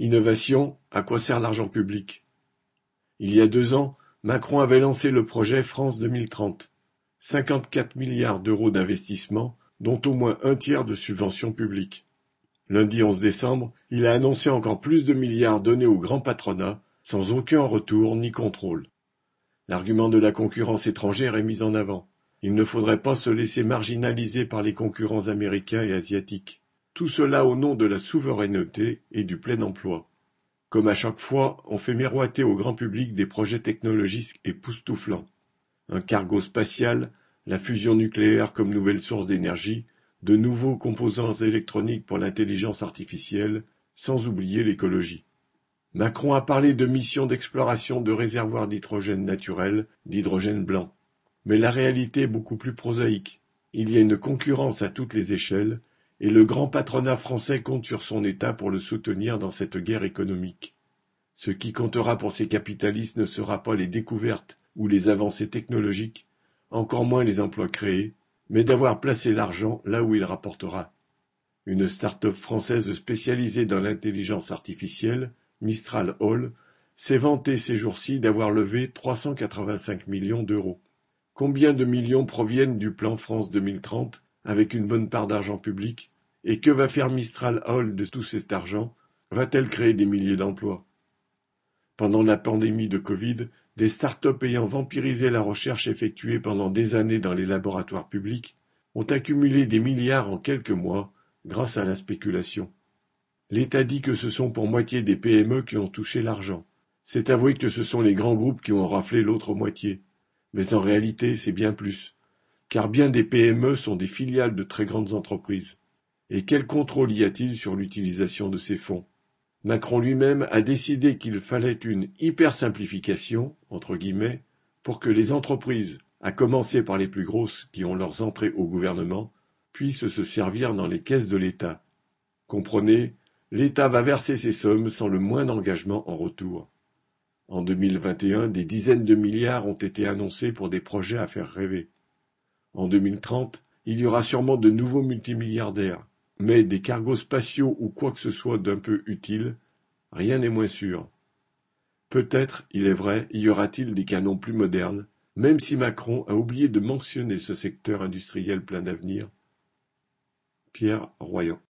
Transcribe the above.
Innovation, à quoi sert l'argent public? Il y a deux ans, Macron avait lancé le projet France 2030. Cinquante-quatre milliards d'euros d'investissement, dont au moins un tiers de subventions publiques. Lundi 11 décembre, il a annoncé encore plus de milliards donnés au grand patronat, sans aucun retour ni contrôle. L'argument de la concurrence étrangère est mis en avant. Il ne faudrait pas se laisser marginaliser par les concurrents américains et asiatiques. Tout cela au nom de la souveraineté et du plein emploi. Comme à chaque fois, on fait miroiter au grand public des projets technologiques époustouflants. Un cargo spatial, la fusion nucléaire comme nouvelle source d'énergie, de nouveaux composants électroniques pour l'intelligence artificielle, sans oublier l'écologie. Macron a parlé de missions d'exploration de réservoirs d'hydrogène naturel, d'hydrogène blanc. Mais la réalité est beaucoup plus prosaïque. Il y a une concurrence à toutes les échelles, et le grand patronat français compte sur son État pour le soutenir dans cette guerre économique. Ce qui comptera pour ces capitalistes ne sera pas les découvertes ou les avancées technologiques, encore moins les emplois créés, mais d'avoir placé l'argent là où il rapportera. Une start-up française spécialisée dans l'intelligence artificielle, Mistral Hall, s'est vantée ces jours-ci d'avoir levé 385 millions d'euros. Combien de millions proviennent du plan France 2030 avec une bonne part d'argent public Et que va faire Mistral Hall de tout cet argent? Va-t-elle créer des milliers d'emplois? Pendant la pandémie de Covid, des start-up ayant vampirisé la recherche effectuée pendant des années dans les laboratoires publics ont accumulé des milliards en quelques mois grâce à la spéculation. L'État dit que ce sont pour moitié des PME qui ont touché l'argent. C'est avouer que ce sont les grands groupes qui ont raflé l'autre moitié. Mais en réalité, c'est bien plus. Car bien des PME sont des filiales de très grandes entreprises. Et quel contrôle y a-t-il sur l'utilisation de ces fonds? Macron lui-même a décidé qu'il fallait une hyper-simplification, entre guillemets, pour que les entreprises, à commencer par les plus grosses qui ont leurs entrées au gouvernement, puissent se servir dans les caisses de l'État. Comprenez, l'État va verser ces sommes sans le moindre engagement en retour. En 2021, des dizaines de milliards ont été annoncés pour des projets à faire rêver. En 2030, il y aura sûrement de nouveaux multimilliardaires, mais des cargos spatiaux ou quoi que ce soit d'un peu utile, rien n'est moins sûr. Peut-être, il est vrai, y aura-t-il des canons plus modernes, même si Macron a oublié de mentionner ce secteur industriel plein d'avenir. Pierre Royan